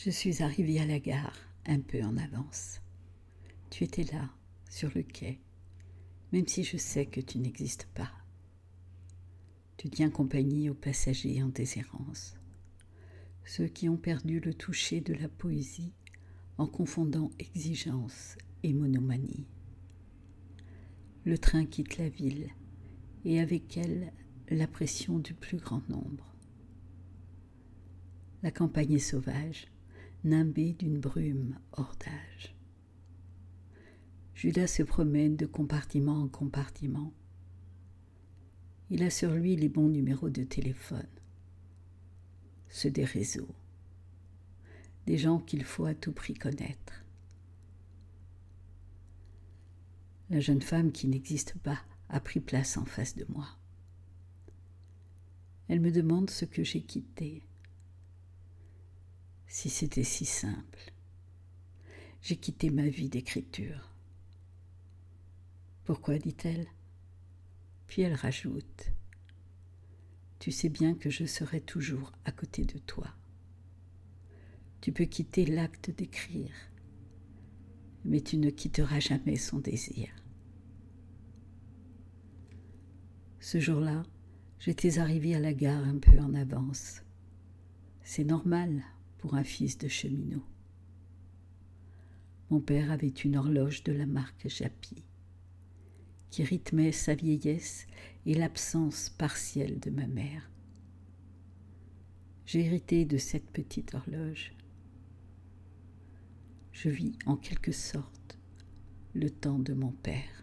Je suis arrivée à la gare un peu en avance. Tu étais là, sur le quai, même si je sais que tu n'existes pas. Tu tiens compagnie aux passagers en déshérence, ceux qui ont perdu le toucher de la poésie en confondant exigence et monomanie. Le train quitte la ville et avec elle la pression du plus grand nombre. La campagne est sauvage nimbé d'une brume hors d'âge. Judas se promène de compartiment en compartiment. Il a sur lui les bons numéros de téléphone, ceux des réseaux, des gens qu'il faut à tout prix connaître. La jeune femme qui n'existe pas a pris place en face de moi. Elle me demande ce que j'ai quitté si c'était si simple. J'ai quitté ma vie d'écriture. Pourquoi dit-elle? Puis elle rajoute Tu sais bien que je serai toujours à côté de toi. Tu peux quitter l'acte d'écrire, mais tu ne quitteras jamais son désir. Ce jour-là, j'étais arrivée à la gare un peu en avance. C'est normal, pour un fils de cheminot. Mon père avait une horloge de la marque Japy, qui rythmait sa vieillesse et l'absence partielle de ma mère. J'ai hérité de cette petite horloge. Je vis en quelque sorte le temps de mon père.